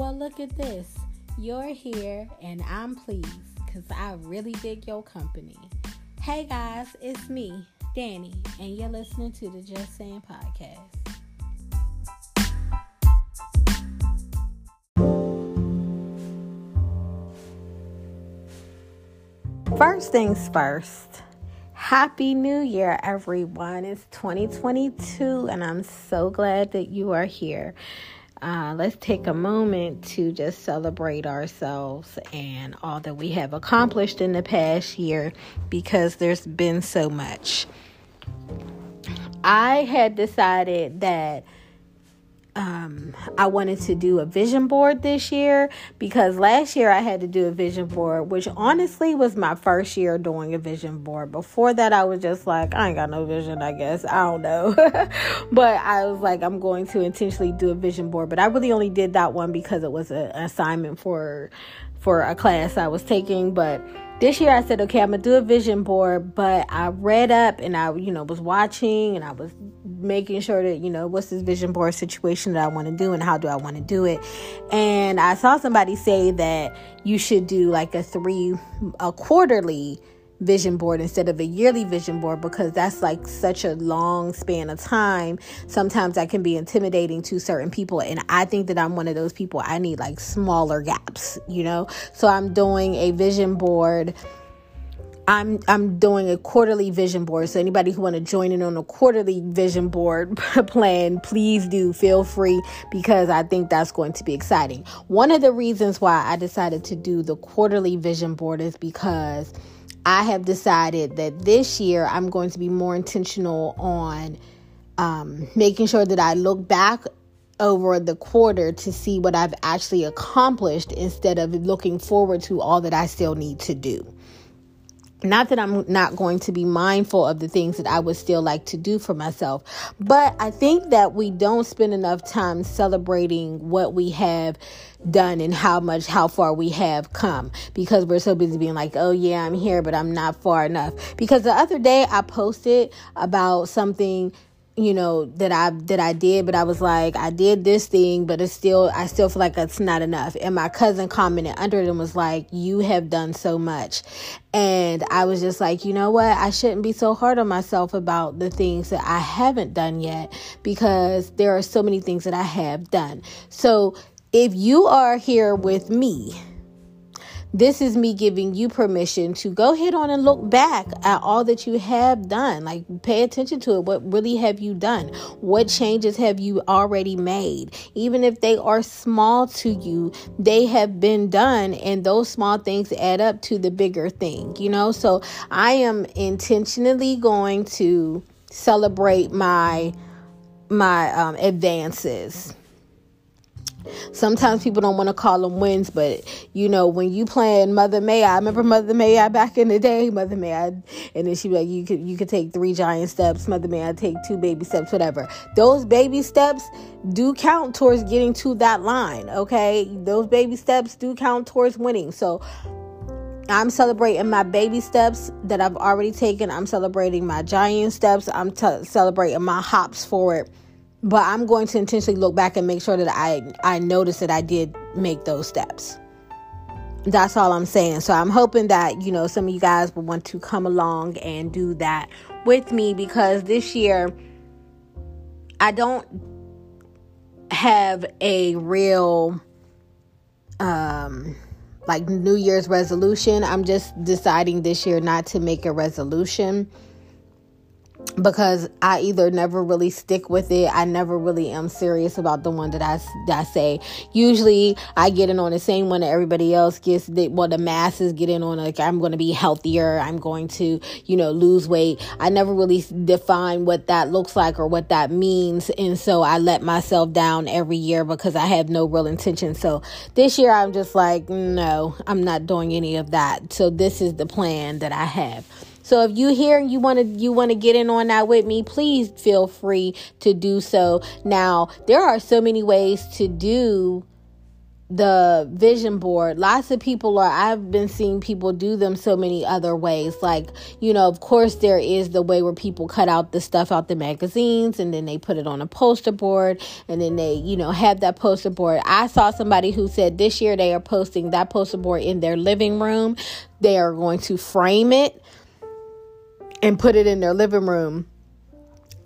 Well, look at this. You're here and I'm pleased because I really dig your company. Hey guys, it's me, Danny, and you're listening to the Just Saying Podcast. First things first. Happy New Year, everyone. It's 2022, and I'm so glad that you are here. Uh, let's take a moment to just celebrate ourselves and all that we have accomplished in the past year because there's been so much. I had decided that um, I wanted to do a vision board this year because last year I had to do a vision board, which honestly was my first year doing a vision board. Before that, I was just like, I ain't got no vision, I guess. I don't know. but I was like, I'm going to intentionally do a vision board. But I really only did that one because it was an assignment for for a class I was taking. But this year I said, okay, I'm gonna do a vision board, but I read up and I, you know, was watching and I was making sure that, you know, what's this vision board situation that I want to do and how do I want to do it. And I saw somebody say that you should do like a three, a quarterly vision board instead of a yearly vision board because that's like such a long span of time. Sometimes that can be intimidating to certain people. And I think that I'm one of those people. I need like smaller gaps, you know? So I'm doing a vision board. I'm I'm doing a quarterly vision board. So anybody who want to join in on a quarterly vision board plan, please do feel free because I think that's going to be exciting. One of the reasons why I decided to do the quarterly vision board is because I have decided that this year I'm going to be more intentional on um, making sure that I look back over the quarter to see what I've actually accomplished instead of looking forward to all that I still need to do. Not that I'm not going to be mindful of the things that I would still like to do for myself, but I think that we don't spend enough time celebrating what we have done and how much, how far we have come because we're so busy being like, oh yeah, I'm here, but I'm not far enough. Because the other day I posted about something you know that I that I did, but I was like, I did this thing, but it's still I still feel like it's not enough. And my cousin commented under them was like, You have done so much. And I was just like, you know what? I shouldn't be so hard on myself about the things that I haven't done yet because there are so many things that I have done. So if you are here with me, this is me giving you permission to go ahead on and look back at all that you have done. Like, pay attention to it. What really have you done? What changes have you already made? Even if they are small to you, they have been done, and those small things add up to the bigger thing, you know? So, I am intentionally going to celebrate my my um, advances Sometimes people don't want to call them wins, but you know, when you playing Mother May I, remember Mother May I back in the day, Mother May I, and then she'd be like, you could you could take three giant steps, Mother May I take two baby steps, whatever. Those baby steps do count towards getting to that line, okay? Those baby steps do count towards winning. So I'm celebrating my baby steps that I've already taken. I'm celebrating my giant steps. I'm t- celebrating my hops forward but I'm going to intentionally look back and make sure that I I notice that I did make those steps. That's all I'm saying. So I'm hoping that, you know, some of you guys will want to come along and do that with me because this year I don't have a real um like New Year's resolution. I'm just deciding this year not to make a resolution because I either never really stick with it. I never really am serious about the one that I, that I say. Usually I get in on the same one that everybody else gets. The, well, the masses get in on like, I'm going to be healthier. I'm going to, you know, lose weight. I never really define what that looks like or what that means. And so I let myself down every year because I have no real intention. So this year I'm just like, no, I'm not doing any of that. So this is the plan that I have. So if you hear and you want to you want to get in on that with me, please feel free to do so. Now, there are so many ways to do the vision board. Lots of people are i've been seeing people do them so many other ways. Like you know of course there is the way where people cut out the stuff out the magazines and then they put it on a poster board and then they you know have that poster board. I saw somebody who said this year they are posting that poster board in their living room. They are going to frame it and put it in their living room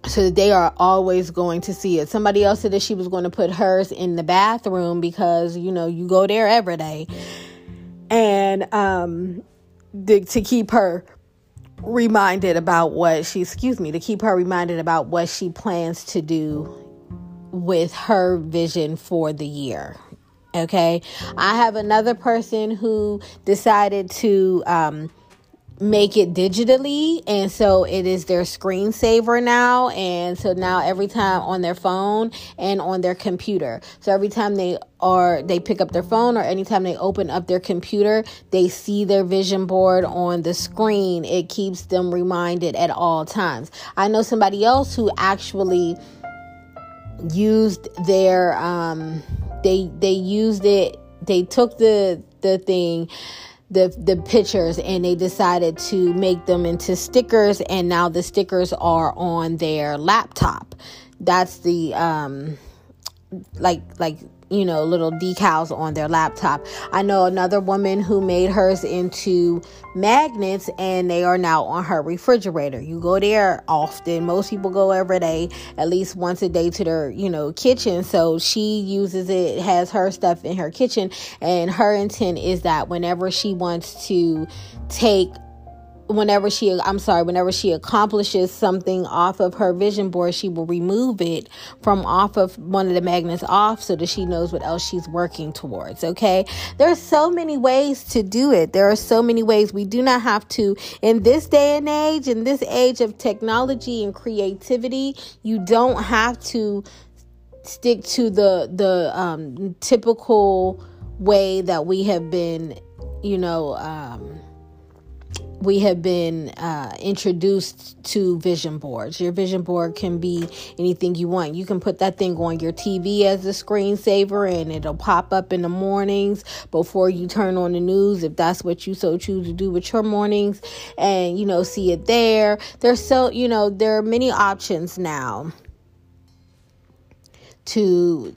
so that they are always going to see it. Somebody else said that she was going to put hers in the bathroom because you know you go there every day, and um, to, to keep her reminded about what she excuse me to keep her reminded about what she plans to do with her vision for the year. Okay, I have another person who decided to. Um, make it digitally and so it is their screensaver now and so now every time on their phone and on their computer. So every time they are they pick up their phone or anytime they open up their computer they see their vision board on the screen. It keeps them reminded at all times. I know somebody else who actually used their um they they used it they took the the thing the the pictures and they decided to make them into stickers and now the stickers are on their laptop. That's the um like like you know, little decals on their laptop. I know another woman who made hers into magnets and they are now on her refrigerator. You go there often. Most people go every day, at least once a day to their, you know, kitchen. So she uses it, has her stuff in her kitchen, and her intent is that whenever she wants to take whenever she I'm sorry, whenever she accomplishes something off of her vision board, she will remove it from off of one of the magnets off so that she knows what else she's working towards, okay? There are so many ways to do it. There are so many ways we do not have to in this day and age, in this age of technology and creativity, you don't have to stick to the the um typical way that we have been, you know, um we have been uh, introduced to vision boards. Your vision board can be anything you want. You can put that thing on your TV as a screensaver and it'll pop up in the mornings before you turn on the news if that's what you so choose to do with your mornings and you know see it there. There's so you know there are many options now to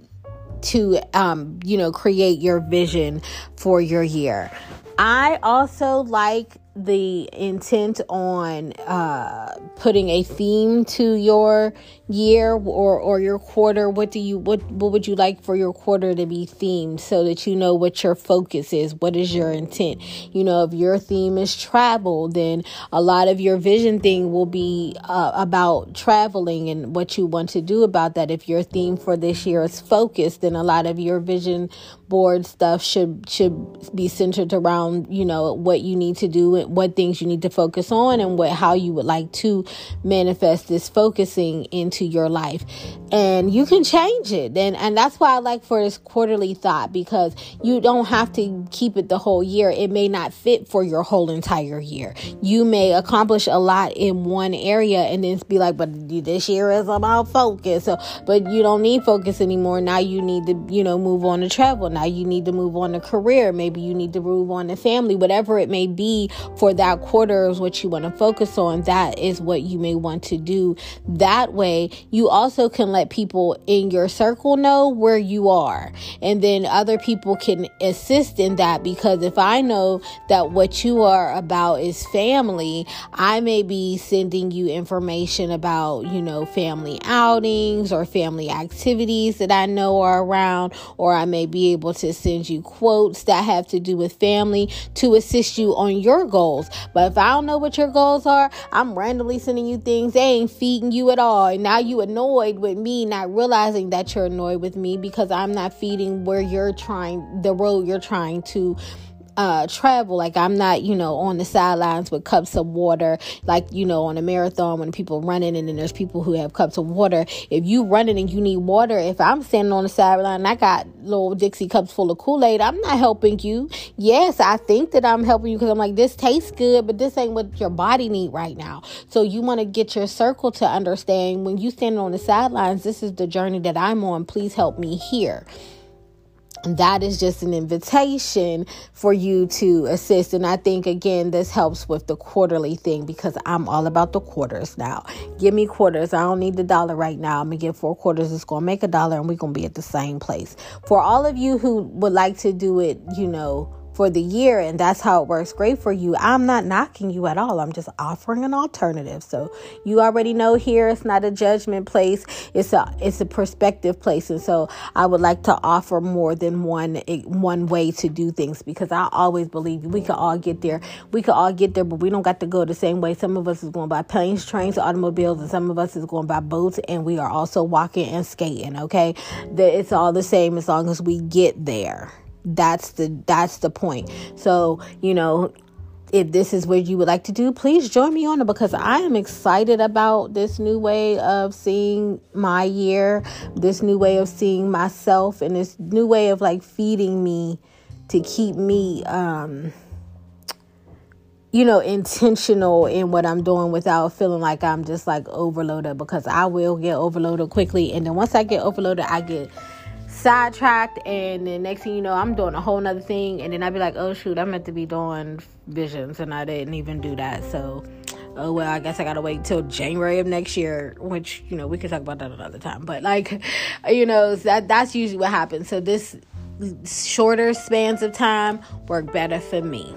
to um you know create your vision for your year. I also like the intent on uh, putting a theme to your year or or your quarter. What do you what what would you like for your quarter to be themed so that you know what your focus is? What is your intent? You know if your theme is travel then a lot of your vision thing will be uh, about traveling and what you want to do about that. If your theme for this year is focus then a lot of your vision board stuff should should be centered around you know what you need to do and what things you need to focus on and what how you would like to manifest this focusing into your life. And you can change it. And and that's why I like for this quarterly thought because you don't have to keep it the whole year. It may not fit for your whole entire year. You may accomplish a lot in one area and then be like but this year is about focus. So but you don't need focus anymore. Now you need to you know move on to travel now you need to move on to career. Maybe you need to move on to family, whatever it may be for that quarter is what you want to focus on. That is what you may want to do. That way, you also can let people in your circle know where you are. And then other people can assist in that because if I know that what you are about is family, I may be sending you information about, you know, family outings or family activities that I know are around, or I may be able able to send you quotes that have to do with family to assist you on your goals. But if I don't know what your goals are, I'm randomly sending you things they ain't feeding you at all. And now you annoyed with me, not realizing that you're annoyed with me because I'm not feeding where you're trying the road you're trying to uh, travel. Like I'm not, you know, on the sidelines with cups of water, like, you know, on a marathon when people running and then there's people who have cups of water. If you running and you need water, if I'm standing on the sideline I got little Dixie cups full of Kool-Aid, I'm not helping you. Yes, I think that I'm helping you because I'm like, this tastes good, but this ain't what your body need right now. So you want to get your circle to understand when you standing on the sidelines, this is the journey that I'm on. Please help me here. That is just an invitation for you to assist. And I think, again, this helps with the quarterly thing because I'm all about the quarters now. Give me quarters. I don't need the dollar right now. I'm going to get four quarters. It's going to make a dollar and we're going to be at the same place. For all of you who would like to do it, you know, for the year and that's how it works great for you. I'm not knocking you at all. I'm just offering an alternative. So you already know here it's not a judgment place. It's a it's a perspective place. And so I would like to offer more than one eh, one way to do things because I always believe we could all get there. We could all get there, but we don't got to go the same way. Some of us is going by planes, trains, automobiles, and some of us is going by boats and we are also walking and skating, okay? That it's all the same as long as we get there that's the that's the point. So you know if this is what you would like to do please join me on it because i am excited about this new way of seeing my year this new way of seeing myself and this new way of like feeding me to keep me um you know intentional in what i'm doing without feeling like i'm just like overloaded because i will get overloaded quickly and then once i get overloaded i get sidetracked and then next thing you know i'm doing a whole nother thing and then i'd be like oh shoot i meant to be doing visions and i didn't even do that. So oh well i guess i gotta wait till january of next year which you know we could talk about that another time. But like you know that that's usually what happens. So this shorter spans of time work better for me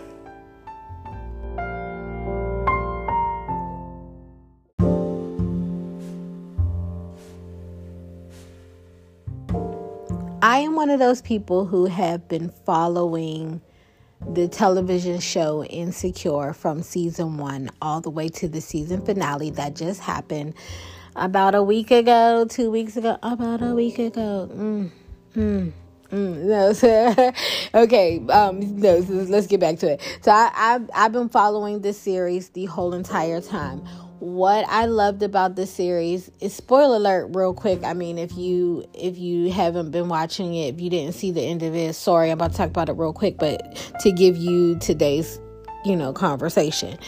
I am one of those people who have been following the television show Insecure from season one all the way to the season finale that just happened about a week ago, two weeks ago, about a week ago. Mm, mm. Mm, no, so, okay. Um, no, so let's get back to it. So I, I've I've been following this series the whole entire time what I loved about the series is spoiler alert real quick. I mean, if you if you haven't been watching it, if you didn't see the end of it, sorry, I'm about to talk about it real quick, but to give you today's, you know, conversation.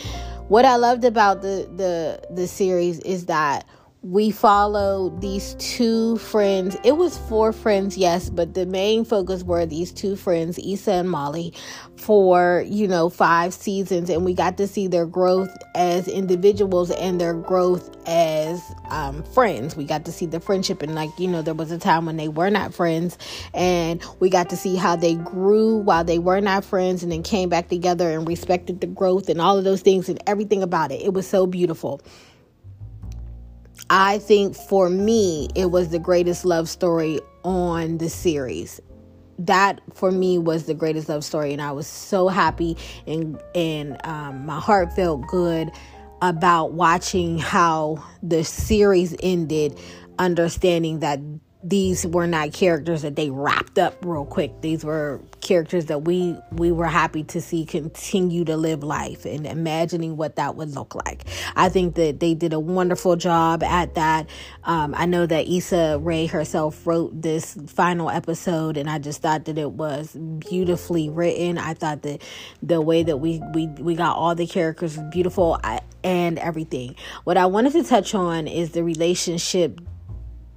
What I loved about the the the series is that we follow these two friends. It was four friends, yes, but the main focus were these two friends, Issa and Molly, for, you know, five seasons. And we got to see their growth as individuals and their growth as um, friends. We got to see the friendship. And, like, you know, there was a time when they were not friends. And we got to see how they grew while they were not friends and then came back together and respected the growth and all of those things and everything about it. It was so beautiful. I think for me, it was the greatest love story on the series. That for me was the greatest love story, and I was so happy and and um, my heart felt good about watching how the series ended, understanding that these were not characters that they wrapped up real quick. These were characters that we we were happy to see continue to live life and imagining what that would look like. I think that they did a wonderful job at that. Um, I know that Issa Rae herself wrote this final episode, and I just thought that it was beautifully written. I thought that the way that we we we got all the characters beautiful. I, and everything. What I wanted to touch on is the relationship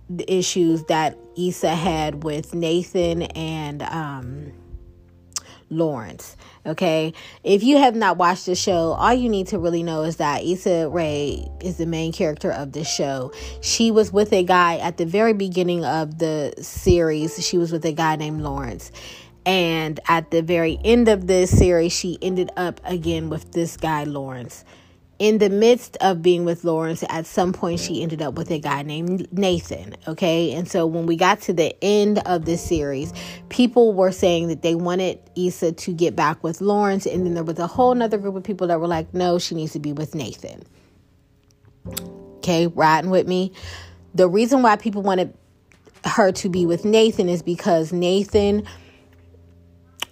the issues that Issa had with Nathan and um, Lawrence. Okay, if you have not watched the show, all you need to really know is that Issa Rae is the main character of the show. She was with a guy at the very beginning of the series. She was with a guy named Lawrence. And at the very end of this series, she ended up again with this guy, Lawrence in the midst of being with Lawrence, at some point she ended up with a guy named Nathan. Okay. And so when we got to the end of this series, people were saying that they wanted Issa to get back with Lawrence. And then there was a whole other group of people that were like, no, she needs to be with Nathan. Okay. Riding with me. The reason why people wanted her to be with Nathan is because Nathan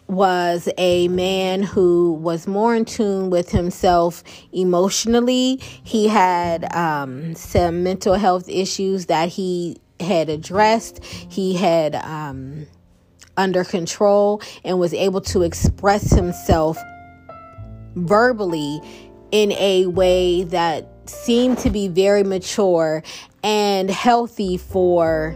was a man who was more in tune with himself emotionally. He had um, some mental health issues that he had addressed. He had um, under control and was able to express himself verbally in a way that seemed to be very mature and healthy for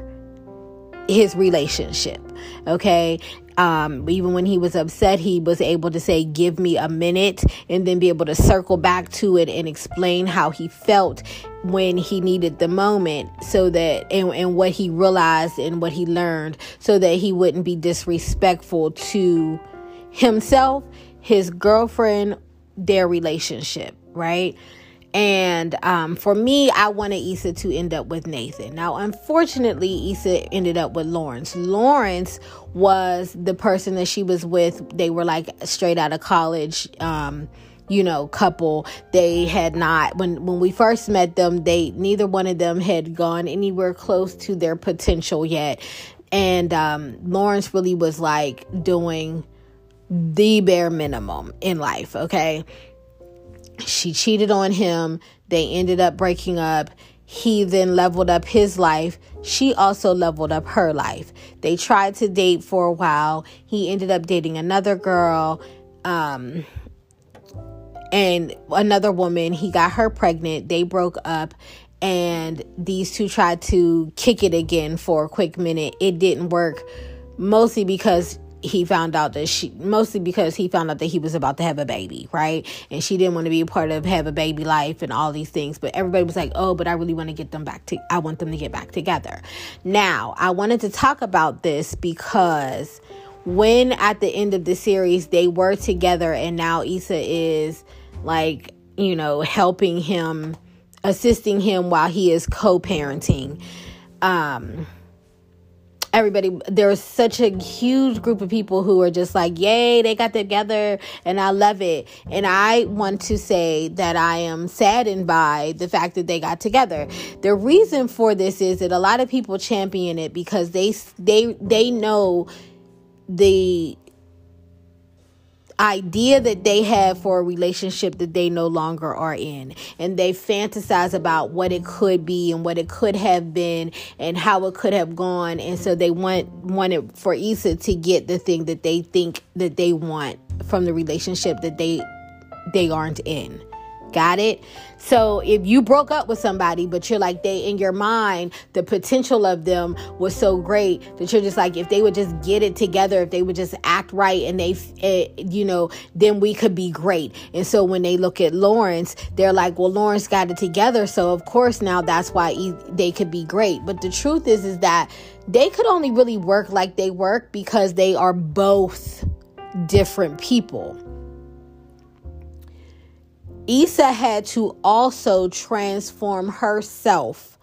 his relationship. Okay. Um, even when he was upset, he was able to say, Give me a minute, and then be able to circle back to it and explain how he felt when he needed the moment so that and, and what he realized and what he learned so that he wouldn't be disrespectful to himself, his girlfriend, their relationship, right? And um, for me, I wanted Issa to end up with Nathan. Now, unfortunately, Issa ended up with Lawrence. Lawrence was the person that she was with. They were like straight out of college. Um, you know couple they had not when when we first met them they neither one of them had gone anywhere close to their potential yet and um lawrence really was like doing the bare minimum in life okay she cheated on him. They ended up breaking up. He then leveled up his life. She also leveled up her life. They tried to date for a while. He ended up dating another girl. Um, and another woman, he got her pregnant. They broke up and these two tried to kick it again for a quick minute. It didn't work mostly because he found out that she mostly because he found out that he was about to have a baby, right? And she didn't want to be a part of have a baby life and all these things. But everybody was like, "Oh, but I really want to get them back to I want them to get back together." Now, I wanted to talk about this because when at the end of the series they were together and now Issa is like, you know, helping him assisting him while he is co-parenting. Um everybody there's such a huge group of people who are just like yay they got together and i love it. And i want to say that i am saddened by the fact that they got together. The reason for this is that a lot of people champion it because they they they know the idea that they have for a relationship that they no longer are in. And they fantasize about what it could be and what it could have been and how it could have gone. And so they want wanted for Issa to get the thing that they think that they want from the relationship that they they aren't in. Got it? So if you broke up with somebody, but you're like, they in your mind, the potential of them was so great that you're just like, if they would just get it together, if they would just act right and they, uh, you know, then we could be great. And so when they look at Lawrence, they're like, well, Lawrence got it together. So of course now that's why he, they could be great. But the truth is, is that they could only really work like they work because they are both different people. Issa had to also transform herself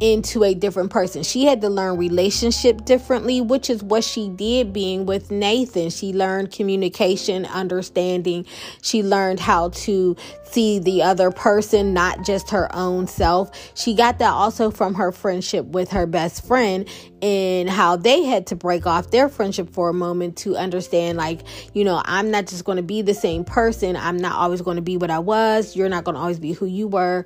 into a different person. She had to learn relationship differently, which is what she did being with Nathan. She learned communication, understanding. She learned how to see the other person, not just her own self. She got that also from her friendship with her best friend and how they had to break off their friendship for a moment to understand like, you know, I'm not just going to be the same person. I'm not always going to be what I was. You're not going to always be who you were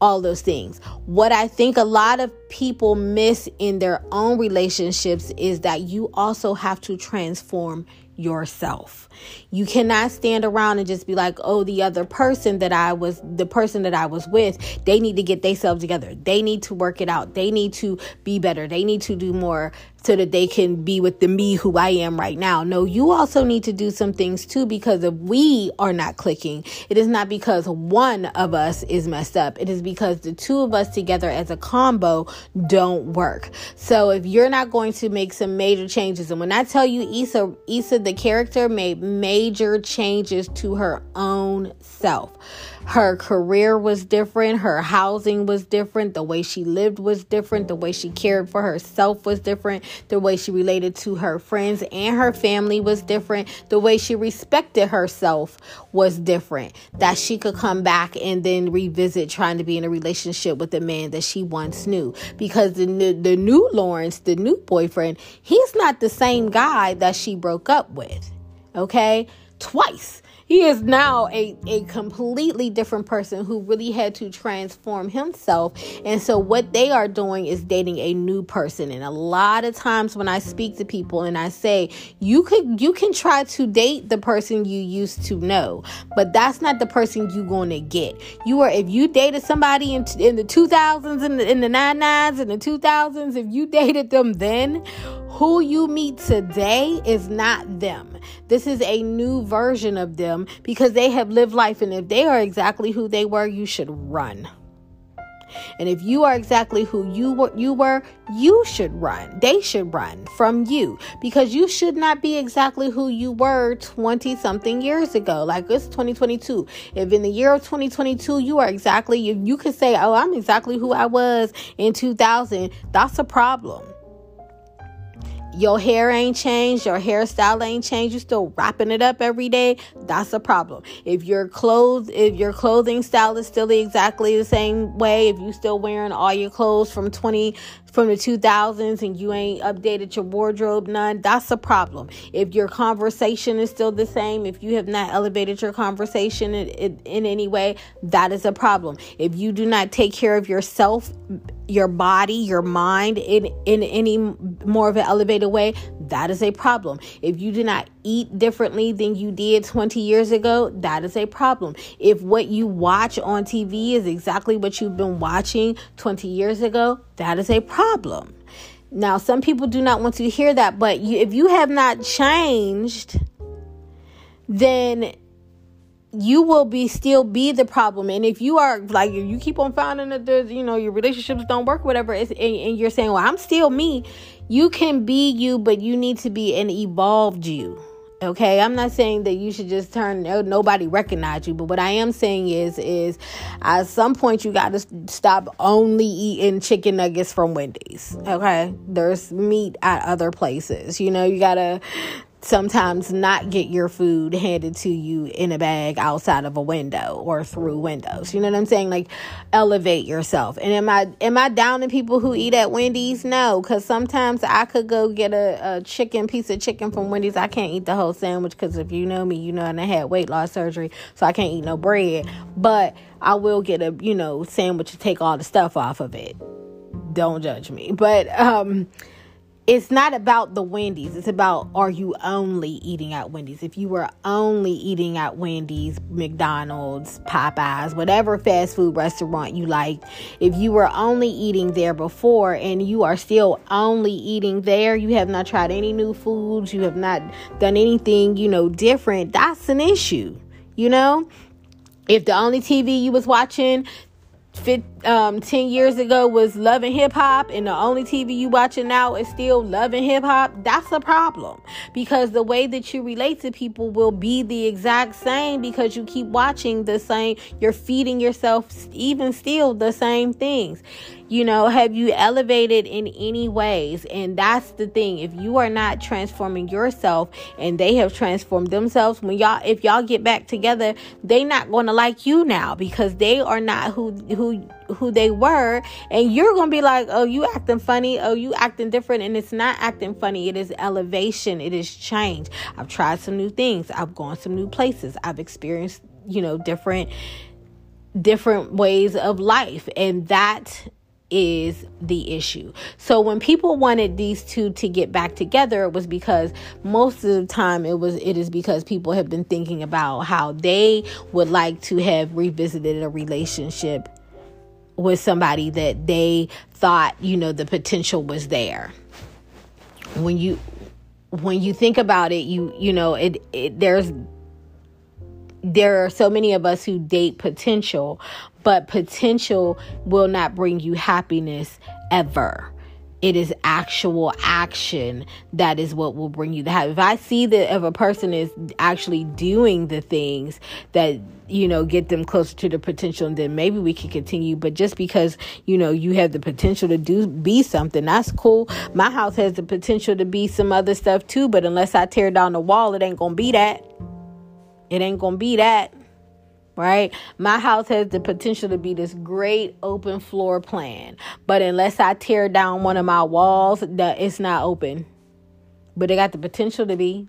all those things. What I think a lot of people miss in their own relationships is that you also have to transform yourself. You cannot stand around and just be like, oh, the other person that I was, the person that I was with, they need to get themselves together. They need to work it out. They need to be better. They need to do more so that they can be with the me who I am right now. No, you also need to do some things too because if we are not clicking, it is not because one of us is messed up. It is because the two of us together as a combo don't work. So if you're not going to make some major changes, and when I tell you Issa, Issa the character made major changes to her own self. Her career was different, her housing was different, the way she lived was different, the way she cared for herself was different, the way she related to her friends and her family was different, the way she respected herself was different. That she could come back and then revisit trying to be in a relationship with the man that she once knew. Because the, the new Lawrence, the new boyfriend, he's not the same guy that she broke up with. Okay? Twice he is now a, a completely different person who really had to transform himself. And so, what they are doing is dating a new person. And a lot of times, when I speak to people and I say, you could you can try to date the person you used to know, but that's not the person you're going to get. You are if you dated somebody in, in the 2000s and in the, in the 99s and the 2000s, if you dated them then, who you meet today is not them. This is a new version of them because they have lived life. And if they are exactly who they were, you should run. And if you are exactly who you were, you were, you should run. They should run from you because you should not be exactly who you were 20 something years ago. Like it's 2022. If in the year of 2022 you are exactly you, you could say, "Oh, I'm exactly who I was in 2000." That's a problem your hair ain't changed, your hairstyle ain't changed, You're still wrapping it up every day, that's a problem. If your clothes, if your clothing style is still the exactly the same way, if you still wearing all your clothes from 20 from the 2000s and you ain't updated your wardrobe none, that's a problem. If your conversation is still the same, if you have not elevated your conversation in, in, in any way, that is a problem. If you do not take care of yourself, your body, your mind in in any more of an elevated way, that is a problem. If you do not eat differently than you did 20 years ago, that is a problem. If what you watch on TV is exactly what you've been watching 20 years ago, that is a problem. Now, some people do not want to hear that, but you, if you have not changed, then you will be still be the problem and if you are like you keep on finding that there's you know your relationships don't work whatever and, and you're saying well i'm still me you can be you but you need to be an evolved you okay i'm not saying that you should just turn nobody recognize you but what i am saying is is at some point you got to stop only eating chicken nuggets from wendy's okay? There's meat at other places you know? You got to sometimes not get your food handed to you in a bag outside of a window or through windows. You know what I'm saying? Like elevate yourself. And am I am I down to people who eat at Wendy's? No, because sometimes I could go get a, a chicken piece of chicken from Wendy's. I can't eat the whole sandwich because if you know me, you know and I had weight loss surgery, so I can't eat no bread. But I will get a you know sandwich to take all the stuff off of it. Don't judge me. But um it's not about the Wendy's. It's about are you only eating at Wendy's? If you were only eating at Wendy's, McDonald's, Popeyes, whatever fast food restaurant you like, if you were only eating there before and you are still only eating there, you have not tried any new foods, you have not done anything, you know, different, that's an issue. You know, if the only TV you was watching fit, um, 10 years ago was Love and Hip Hop and the only TV you watching now is still Love and Hip Hop, that's a problem. Because the way that you relate to people will be the exact same because you keep watching the same, you're feeding yourself even still the same things. You know, have you elevated in any ways? And that's the thing. If you are not transforming yourself and they have transformed themselves, when y'all if y'all get back together, they not going to like you now because they are not who who who they were and you're going to be like, "Oh, you acting funny. Oh, you acting different." And it's not acting funny. It is elevation. It is change. I've tried some new things. I've gone some new places. I've experienced, you know, different different ways of life and that is the issue. So when people wanted these two to get back together, it was because most of the time it was it is because people have been thinking about how they would like to have revisited a relationship with somebody that they thought, you know, the potential was there. When you when you think about it, you you know, it, it there's there are so many of us who date potential, but potential will not bring you happiness ever. It is actual action that is what will bring you happiness. If I see that if a person is actually doing the things that you know get them closer to the potential, and then maybe we can continue. But just because you know you have the potential to do be something, that's cool. My house has the potential to be some other stuff too, but unless I tear down the wall, it ain't gonna be that. It ain't gonna be that. Right? My house has the potential to be this great open floor plan. But unless I tear down one of my walls, that it's not open. But it got the potential to be.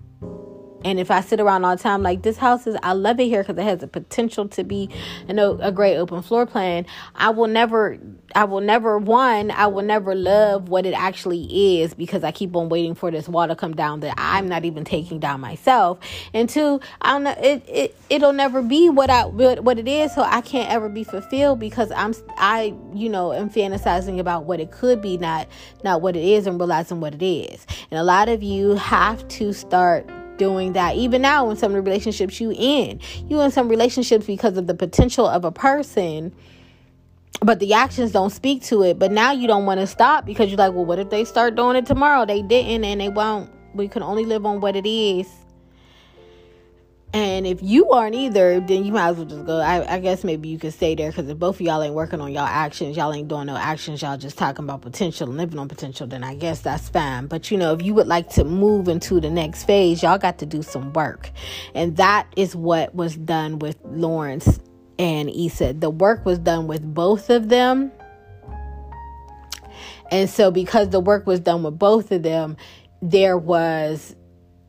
And if I sit around all the time, like this house is, I love it here because it has the potential to be you know, a great open floor plan. I will never, I will never, one, I will never love what it actually is because I keep on waiting for this wall to come down that I'm not even taking down myself. And two, I don't know, it, it, it'll never be what I, what it is. So I can't ever be fulfilled because I'm, I, you know, am fantasizing about what it could be, not, not what it is and realizing what it is. And a lot of you have to start doing that. Even now, in some of the relationships you in, you in some relationships because of the potential of a person, but the actions don't speak to it. But now you don't want to stop because you're like, well, what if they start doing it tomorrow? They didn't, and they won't. We can only live on what it is. And if you aren't either, then you might as well just go. I, I guess maybe you could stay there because if both of y'all ain't working on y'all actions, y'all ain't doing no actions, y'all just talking about potential and living on potential, then I guess that's fine. But you know, if you would like to move into the next phase, y'all got to do some work. And that is what was done with Lawrence and Issa. The work was done with both of them. And so, because the work was done with both of them, there was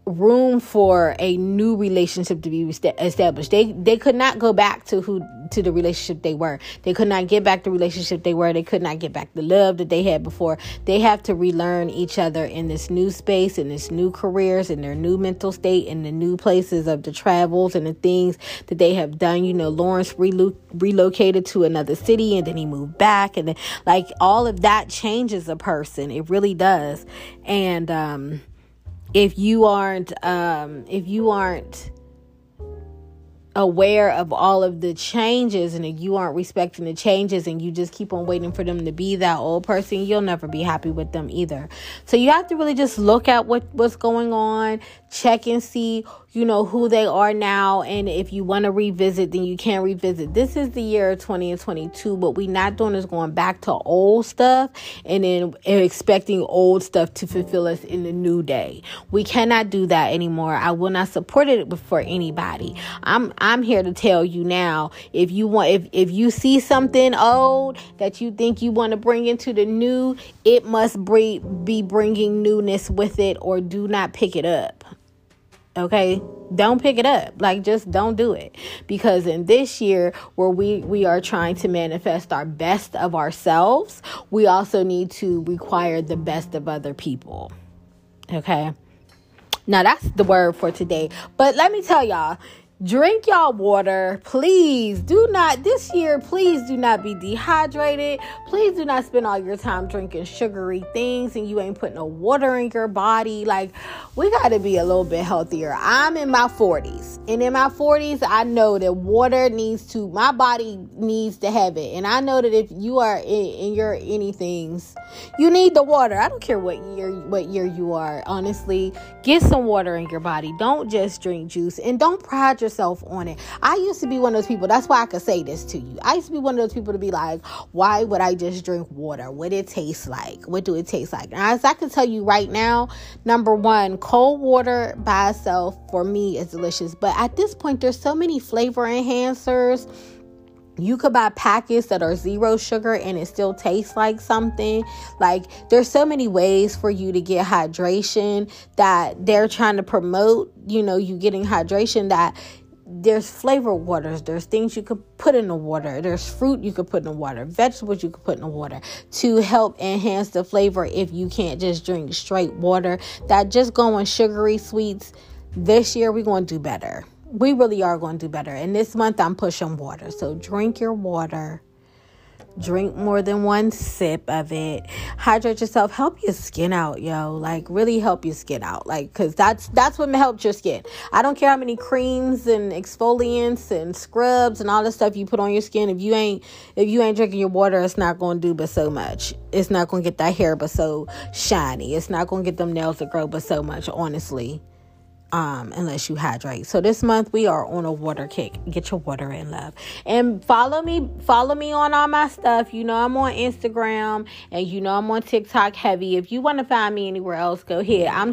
room for a new relationship to be established. They they could not go back to who to the relationship they were. They could not get back the relationship they were. They could not get back the love that they had before. They have to relearn each other in this new space, in this new careers, in their new mental state, in the new places of the travels and the things that they have done. You know, Lawrence relo- relocated to another city and then he moved back, and then like all of that changes a person. It really does, and um if you aren't um, if you aren't aware of all of the changes and if you aren't respecting the changes and you just keep on waiting for them to be that old person you'll never be happy with them either. So you have to really just look at what what's going on check and see you know who they are now and if you want to revisit then you can revisit. This is the year 20 and 22 what we not doing is going back to old stuff and then expecting old stuff to fulfill us in the new day. We cannot do that anymore. I will not support it for anybody. I'm i'm here to tell you now if you want if if you see something old that you think you want to bring into the new it must be, be bringing newness with it or do not pick it up. Okay? Don't pick it up. Like just don't do it. Because in this year where we we are trying to manifest our best of ourselves we also need to require the best of other people. Okay? Now that's the word for today. But let me tell y'all drink y'all water. Please do not this year please do not be dehydrated. Please do not spend all your time drinking sugary things and you ain't putting no water in your body. Like we got to be a little bit healthier. I'm in my 40s and in my 40s i know that water needs to my body needs to have it. And i know that if you are in, in your anythings you need the water. I don't care what year what year you are honestly. Get some water in your body. Don't just drink juice. And don't pride yourself on it. I used to be one of those people. That's why I could say this to you. I used to be one of those people to be like, why would I just drink water? What it tastes like? What do it taste like? And as I can tell you right now, number one, cold water by itself for me is delicious. But at this point, there's so many flavor enhancers you could buy packets that are zero sugar and it still tastes like something. Like there's so many ways for you to get hydration that they're trying to promote, you know, you getting hydration that there's flavor waters, there's things you could put in the water, there's fruit you could put in the water, vegetables you could put in the water to help enhance the flavor if you can't just drink straight water. That just going sugary sweets, this year we're going to do better we really are going to do better. And this month I'm pushing water. So drink your water. Drink more than one sip of it. Hydrate yourself. Help your skin out, yo. Like really help your skin out. Like cuz that's that's what helps your skin. I don't care how many creams and exfoliants and scrubs and all the stuff you put on your skin if you ain't if you ain't drinking your water, it's not going to do but so much. It's not going to get that hair but so shiny. It's not going to get them nails to grow but so much, honestly um, unless you hydrate. So this month we are on a water kick. Get your water in, love. And follow me, follow me on all my stuff. You know I'm on Instagram and you know I'm on TikTok heavy. If you want to find me anywhere else, go ahead. I'm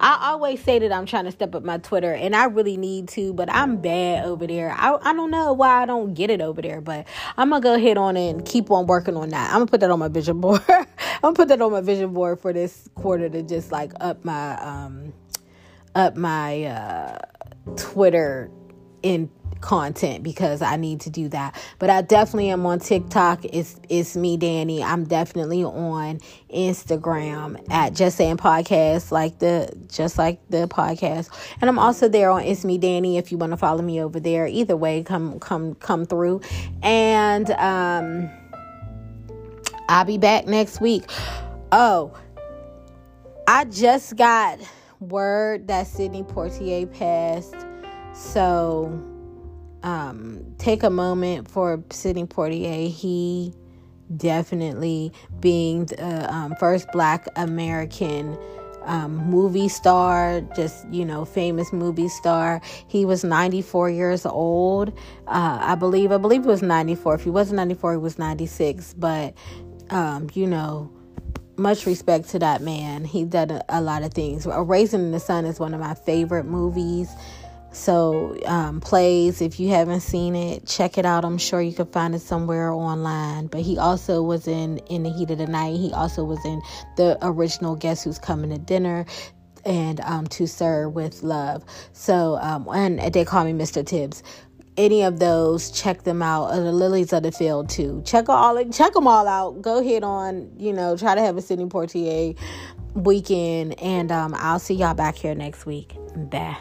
I always say that I'm trying to step up my Twitter and I really need to, but I'm bad over there. I, I don't know why I don't get it over there, but I'm gonna go ahead on and keep on working on that. I'm gonna put that on my vision board. I'm gonna put that on my vision board for this quarter to just like up my um up my uh, Twitter in content because I need to do that. But I definitely am on TikTok. It's it's me, Danny. I'm definitely on Instagram at Just Saying Podcast, like the just like the podcast. And I'm also there on It's Me Danny if you want to follow me over there. Either way, come come come through. And um I'll be back next week. Oh, I just got word that Sidney Poitier passed. So um, take a moment for Sidney Poitier. He definitely being the um, first Black American um, movie star, just you know, famous movie star. He was 94 years old, uh, I believe. I believe it was 94. If he wasn't 94, he was 96. But um, you know, much respect to that man. He did a, a lot of things. A the Sun is one of my favorite movies. So, um, plays, if you haven't seen it, check it out. I'm sure you can find it somewhere online. But he also was in In the Heat of the Night. He also was in the original Guess Who's Coming to Dinner and um, To Sir with Love. So, um, and they call me Mr. Tibbs. Any of those, check them out. Uh, the Lilies of the Field too. Check all, check them all out. Go hit on, you know, try to have a Sidney Poitier weekend, and um, I'll see y'all back here next week. Bye.